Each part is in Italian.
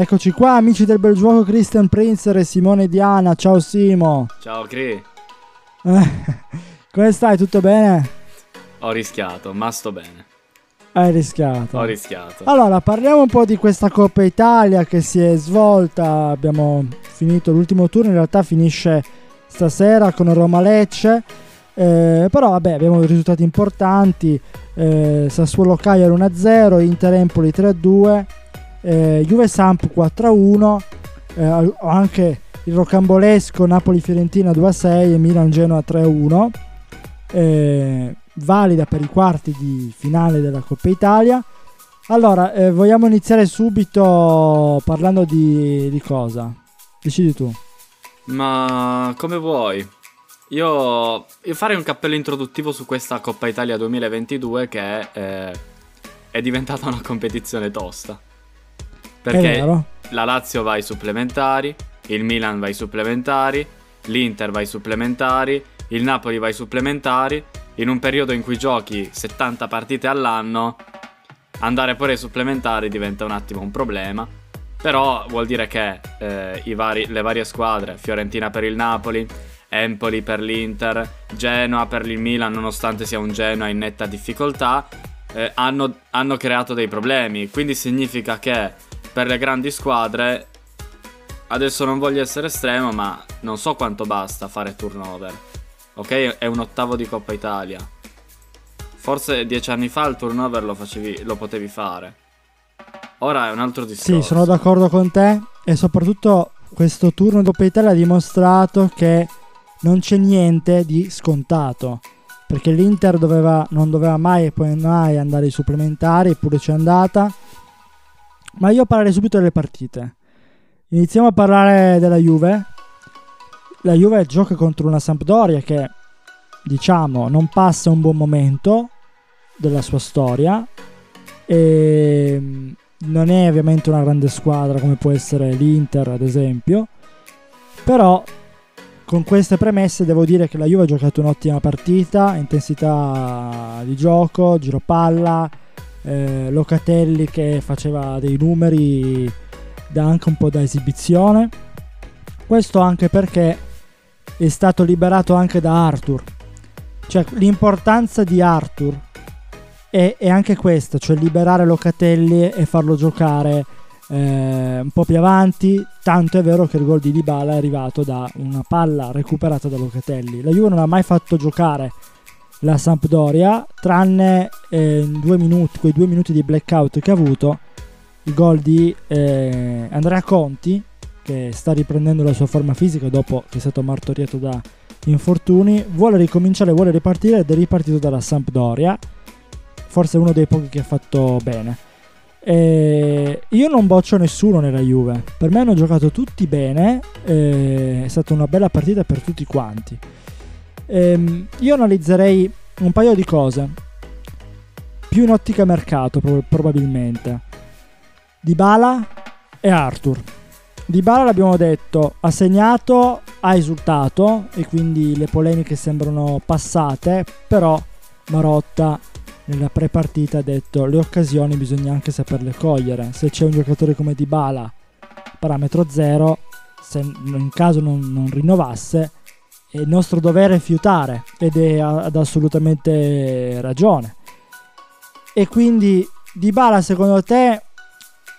Eccoci qua, amici del bel gioco Christian Prinzer e Simone Diana. Ciao Simo. Ciao Cri. come stai? Tutto bene? Ho rischiato, ma sto bene. Hai rischiato. Ho rischiato. Allora, parliamo un po' di questa Coppa Italia che si è svolta. Abbiamo finito l'ultimo turno, in realtà finisce stasera con Roma Lecce. Eh, però vabbè, abbiamo risultati importanti. Eh, Sassuolo Cagliari 1-0, Inter Empoli 3-2 eh, Juve Samp 4-1, eh, anche il rocambolesco Napoli-Fiorentina 2-6 e Milan-Genoa 3-1, eh, valida per i quarti di finale della Coppa Italia. Allora, eh, vogliamo iniziare subito parlando di, di cosa? Decidi tu. Ma come vuoi? Io, io farei un cappello introduttivo su questa Coppa Italia 2022 che è, è diventata una competizione tosta. Perché la Lazio va ai supplementari, il Milan va ai supplementari, l'Inter va ai supplementari, il Napoli va ai supplementari. In un periodo in cui giochi 70 partite all'anno, andare pure ai supplementari diventa un attimo un problema. Però vuol dire che eh, vari, le varie squadre, Fiorentina per il Napoli, Empoli per l'Inter, Genoa per il Milan, nonostante sia un Genoa in netta difficoltà, eh, hanno, hanno creato dei problemi. Quindi significa che per le grandi squadre, adesso non voglio essere estremo, ma non so quanto basta fare turnover. Ok? È un ottavo di Coppa Italia. Forse dieci anni fa il turnover lo, facevi, lo potevi fare. Ora è un altro discorso. Sì, sono d'accordo con te e soprattutto questo turno di Coppa Italia ha dimostrato che non c'è niente di scontato. Perché l'Inter doveva, non doveva mai e poi mai andare ai supplementari, eppure c'è andata. Ma io parlerei subito delle partite. Iniziamo a parlare della Juve. La Juve gioca contro una Sampdoria che, diciamo, non passa un buon momento della sua storia. E mm, non è ovviamente una grande squadra come può essere l'Inter, ad esempio. Però con queste premesse devo dire che la Juve ha giocato un'ottima partita, intensità di gioco, giro palla, eh, Locatelli che faceva dei numeri da anche un po' da esibizione. Questo anche perché è stato liberato anche da Arthur. Cioè l'importanza di Arthur è, è anche questa, cioè liberare Locatelli e farlo giocare eh, un po' più avanti. Tanto è vero che il gol di Dybala è arrivato da una palla recuperata da Locatelli. La Juve non ha mai fatto giocare la Sampdoria, tranne eh, due minuti, quei due minuti di blackout che ha avuto, il gol di eh, Andrea Conti, che sta riprendendo la sua forma fisica dopo che è stato martoriato da infortuni, vuole ricominciare, vuole ripartire ed è ripartito dalla Sampdoria, forse uno dei pochi che ha fatto bene. E io non boccio nessuno nella Juve, per me hanno giocato tutti bene, è stata una bella partita per tutti quanti. Ehm, io analizzerei un paio di cose. Più in ottica mercato, probabilmente. Dybala e Arthur. Dybala l'abbiamo detto, ha segnato, ha esultato e quindi le polemiche sembrano passate, però Marotta nella pre-partita ha detto le occasioni bisogna anche saperle cogliere. Se c'è un giocatore come Dybala, parametro zero, se in caso non, non rinnovasse, è il nostro dovere fiutare ed è ad assolutamente ragione. E quindi Di Bala, secondo te,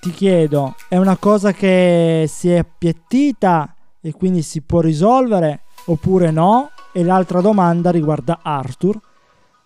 ti chiedo, è una cosa che si è appiattita e quindi si può risolvere oppure no? E l'altra domanda riguarda Arthur.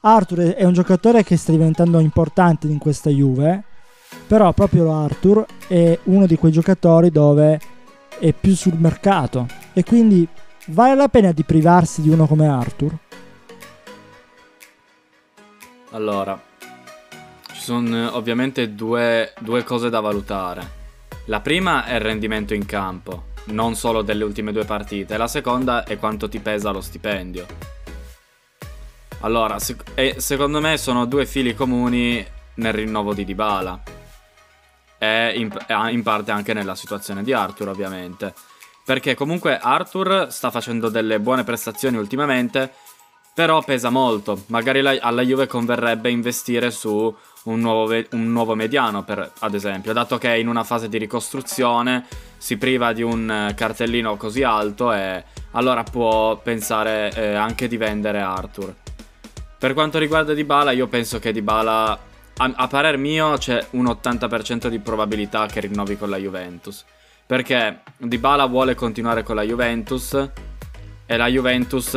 Arthur è un giocatore che sta diventando importante in questa Juve, però proprio Arthur è uno di quei giocatori dove è più sul mercato e quindi Vale la pena di privarsi di uno come Arthur? Allora, ci sono eh, ovviamente due, due cose da valutare. La prima è il rendimento in campo, non solo delle ultime due partite. La seconda è quanto ti pesa lo stipendio. Allora, sec- secondo me sono due fili comuni nel rinnovo di Dybala. E in, in parte anche nella situazione di Arthur, ovviamente. Perché comunque Arthur sta facendo delle buone prestazioni ultimamente, però pesa molto. Magari la, alla Juve converrebbe investire su un nuovo, un nuovo, mediano, per, ad esempio, dato che è in una fase di ricostruzione, si priva di un eh, cartellino così alto e allora può pensare eh, anche di vendere Arthur. Per quanto riguarda Dybala, io penso che Dybala, a, a parer mio, c'è un 80% di probabilità che rinnovi con la Juventus. Perché Dybala vuole continuare con la Juventus e la Juventus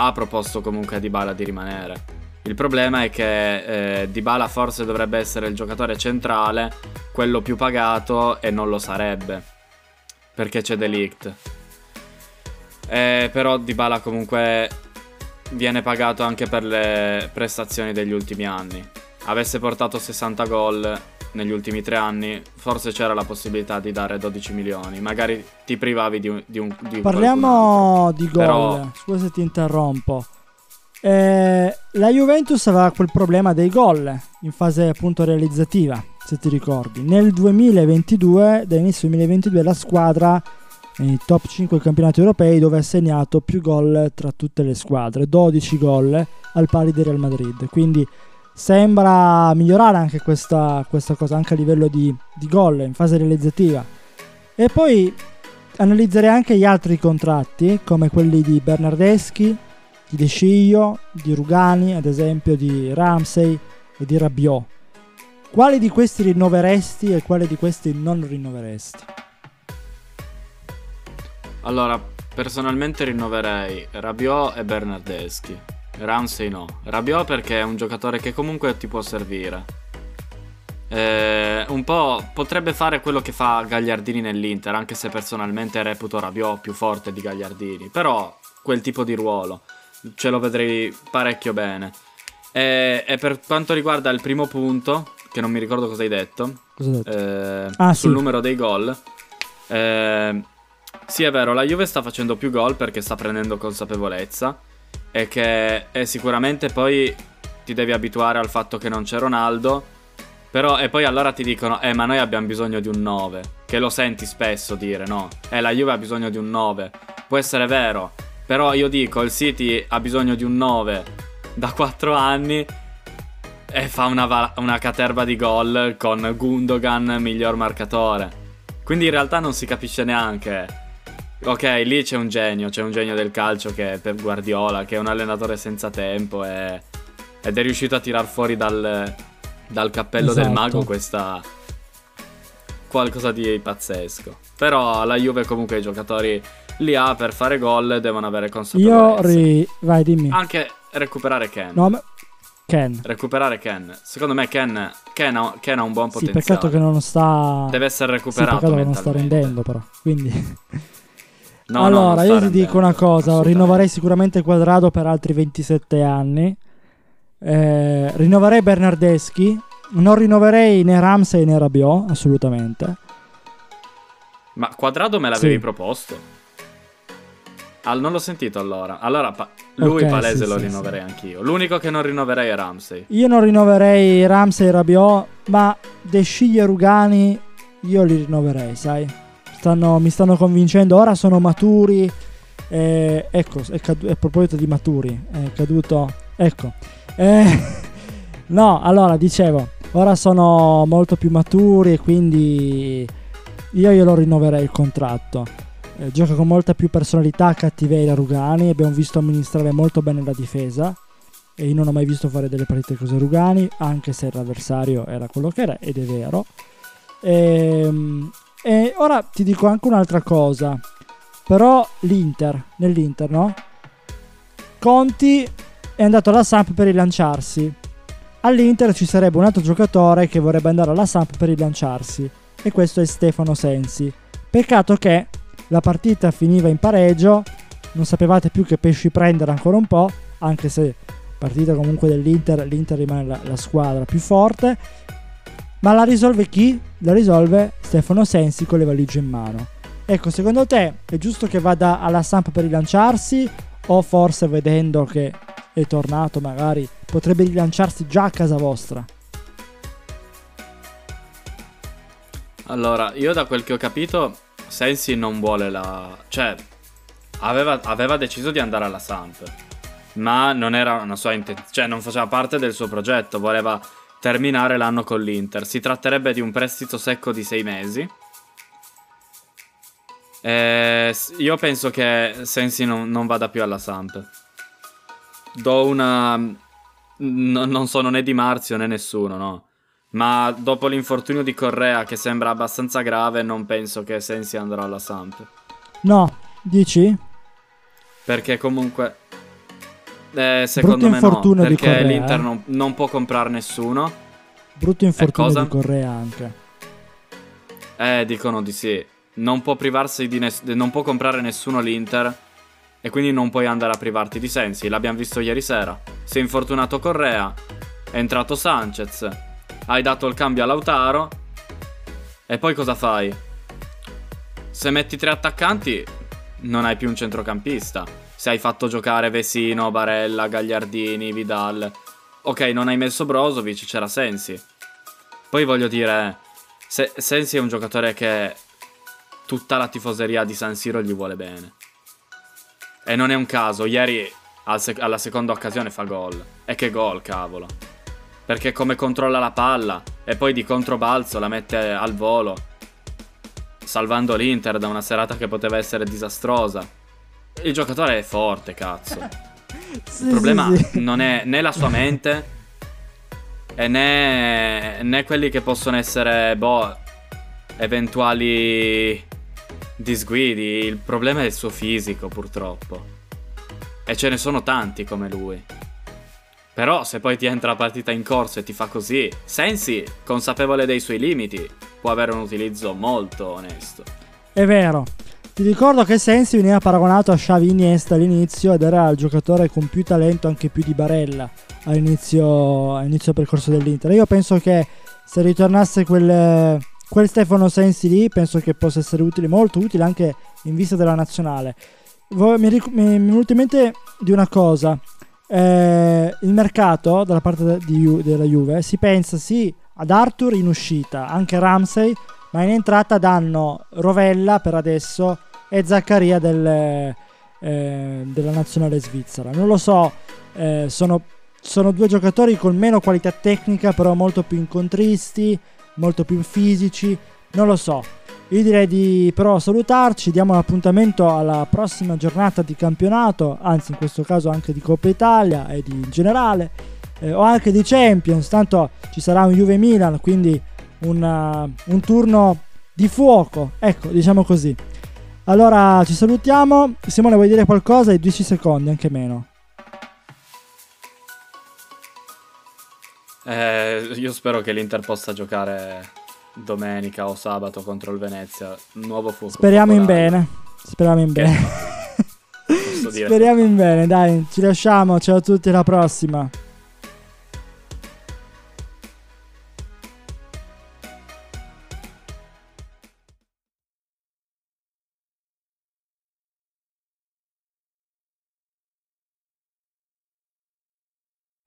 ha proposto comunque a Dybala di rimanere. Il problema è che eh, Dybala forse dovrebbe essere il giocatore centrale, quello più pagato e non lo sarebbe. Perché c'è Delict. Eh, però Dybala comunque viene pagato anche per le prestazioni degli ultimi anni. Avesse portato 60 gol negli ultimi tre anni, forse c'era la possibilità di dare 12 milioni. Magari ti privavi di un. Di un di Parliamo di gol. Però... Scusa se ti interrompo. Eh, la Juventus aveva quel problema dei gol in fase appunto realizzativa, se ti ricordi. Nel 2022, dall'inizio 2022, la squadra nei top 5 campionati europei dove ha segnato più gol tra tutte le squadre, 12 gol al pari del Real Madrid. Quindi sembra migliorare anche questa, questa cosa, anche a livello di, di gol in fase realizzativa. E poi analizzerei anche gli altri contratti, come quelli di Bernardeschi, di De Sciglio, di Rugani, ad esempio di Ramsey e di Rabiot. Quali di questi rinnoveresti e quali di questi non rinnoveresti? Allora, personalmente rinnoverei Rabiot e Bernardeschi. Ramsey no. Rabiot perché è un giocatore che comunque ti può servire. Eh, un po' potrebbe fare quello che fa Gagliardini nell'Inter, anche se personalmente reputo Rabiot più forte di Gagliardini. Però quel tipo di ruolo ce lo vedrei parecchio bene. E, e, per quanto riguarda il primo punto, che non mi ricordo cosa hai detto, cosa detto? Eh, ah, sul sì. numero dei gol. Eh, sì, è vero, la Juve sta facendo più gol perché sta prendendo consapevolezza e che e sicuramente poi ti devi abituare al fatto che non c'è Ronaldo. Però, e poi allora ti dicono, eh, ma noi abbiamo bisogno di un 9. Che lo senti spesso dire, no? Eh, la Juve ha bisogno di un 9. Può essere vero, però io dico, il City ha bisogno di un 9 da 4 anni e fa una, una caterva di gol con Gundogan miglior marcatore. Quindi in realtà non si capisce neanche. Ok, lì c'è un genio, c'è un genio del calcio che è Pep Guardiola, che è un allenatore senza tempo e, ed è riuscito a tirar fuori dal, dal cappello esatto. del mago questa qualcosa di pazzesco. Però la Juve comunque i giocatori li ha per fare gol devono avere consapevolezza. Io ri... vai dimmi. Anche recuperare Ken. No, ma... Ken. Recuperare Ken. Secondo me Ken, Ken, ha, Ken ha un buon potenziale. Sì, peccato che non sta Deve essere recuperato sì, peccato che non sta rendendo però. Quindi No, allora, no, io ti dico una cosa, rinnoverei sicuramente Quadrado per altri 27 anni. Eh, rinnoverei Bernardeschi, non rinnoverei né Ramsey né Rabiot, assolutamente. Ma Quadrado me l'avevi sì. proposto? Ah, non l'ho sentito allora. Allora, pa- lui okay, palese sì, lo sì, rinnoverei anch'io. L'unico che non rinnoverei è Ramsey. Io non rinnoverei Ramsey e Rabiot, ma De Scigli e Rugani io li rinnoverei, sai? Stanno, mi stanno convincendo. Ora sono maturi. Eh, ecco, è cadu- a proposito di maturi, è caduto. Ecco. Eh, no, allora, dicevo, ora sono molto più maturi e quindi io glielo rinnoverei il contratto eh, gioca con molta più personalità, cattiveria Rugani, abbiamo visto amministrare molto bene la difesa e io non ho mai visto fare delle partite così Rugani, anche se l'avversario era quello che era ed è vero. Ehm, e ora ti dico anche un'altra cosa, però l'Inter, nell'Inter no? Conti è andato alla Samp per rilanciarsi. All'Inter ci sarebbe un altro giocatore che vorrebbe andare alla Samp per rilanciarsi e questo è Stefano Sensi. Peccato che la partita finiva in pareggio, non sapevate più che pesci prendere ancora un po', anche se partita comunque dell'Inter, l'Inter rimane la, la squadra più forte, ma la risolve chi? La risolve Stefano Sensi con le valigie in mano. Ecco, secondo te è giusto che vada alla Samp per rilanciarsi o forse vedendo che è tornato magari potrebbe rilanciarsi già a casa vostra? Allora, io da quel che ho capito Sensi non vuole la... cioè aveva, aveva deciso di andare alla Samp, ma non era una sua intenzione, cioè non faceva parte del suo progetto, voleva terminare l'anno con l'Inter. Si tratterebbe di un prestito secco di sei mesi. Eh, io penso che Sensi non, non, vada più alla Samp. Do una. No, non so, non è di Marzio né nessuno, no. Ma dopo l'infortunio di Correa, che sembra abbastanza grave, non penso che Sensi andrà alla Samp. No, dici? Perché comunque. Eh, secondo Brutto me no, perché Correa, l'Inter eh? non, non, può comprare nessuno. Brutto infortunio di Correa anche. Eh, dicono di sì. Non può privarsi di ness- non può comprare nessuno l'Inter e quindi non puoi andare a privarti di Sensi. L'abbiamo visto ieri sera. Si è infortunato Correa, è entrato Sanchez, hai dato il cambio a Lautaro e poi cosa fai? Se metti tre attaccanti non hai più un centrocampista. Se hai fatto giocare Vesino, Barella, Gagliardini, Vidal. Ok, non hai messo Brozovic, c'era Sensi. Poi voglio dire, se- Sensi è un giocatore che tutta la tifoseria di San Siro gli vuole bene. E non è un caso, ieri al sec- alla seconda occasione fa gol. E che gol, cavolo. Perché come controlla la palla e poi di controbalzo la mette al volo, salvando l'Inter da una serata che poteva essere disastrosa. Il giocatore è forte, cazzo. sì, Il problema sì, sì. non è né la sua mente e né, né quelli che possono essere, boh, eventuali disguidi. Il problema è il suo fisico, purtroppo. E ce ne sono tanti come lui. Però se poi ti entra la partita in corso e ti fa così, Sensi, consapevole dei suoi limiti, può avere un utilizzo molto onesto. È vero. Ti ricordo che Sensi veniva paragonato a Xavi Iniesta all'inizio ed era il giocatore con più talento anche più di Barella all'inizio, all'inizio del percorso dell'Inter. Io penso che se ritornasse quel, quel Stefano Sensi lì, penso che possa essere utile, molto utile anche in vista della nazionale. Mi, ric- mi, mi venuto in mente di una cosa. Eh, il mercato dalla parte di, della Juve si pensa sì ad Arthur in uscita, anche Ramsey, ma in entrata danno Rovella per adesso e Zaccaria del, eh, della nazionale svizzera. Non lo so, eh, sono, sono, due giocatori con meno qualità tecnica, però molto più incontristi, molto più fisici. Non lo so. Io direi di però salutarci, diamo l'appuntamento alla prossima giornata di campionato, anzi in questo caso anche di Coppa Italia e di, in generale, eh, o anche di Champions, tanto ci sarà un Juve Milan, quindi una, un turno di fuoco, ecco, diciamo così. Allora ci salutiamo. Simone, vuoi dire qualcosa? Hai 10 secondi, anche meno. Eh, io spero che l'Inter possa giocare domenica o sabato contro il Venezia. Nuovo fuoco. Speriamo in bene. Speriamo in bene. Speriamo in bene, dai, ci lasciamo. Ciao a tutti, alla prossima.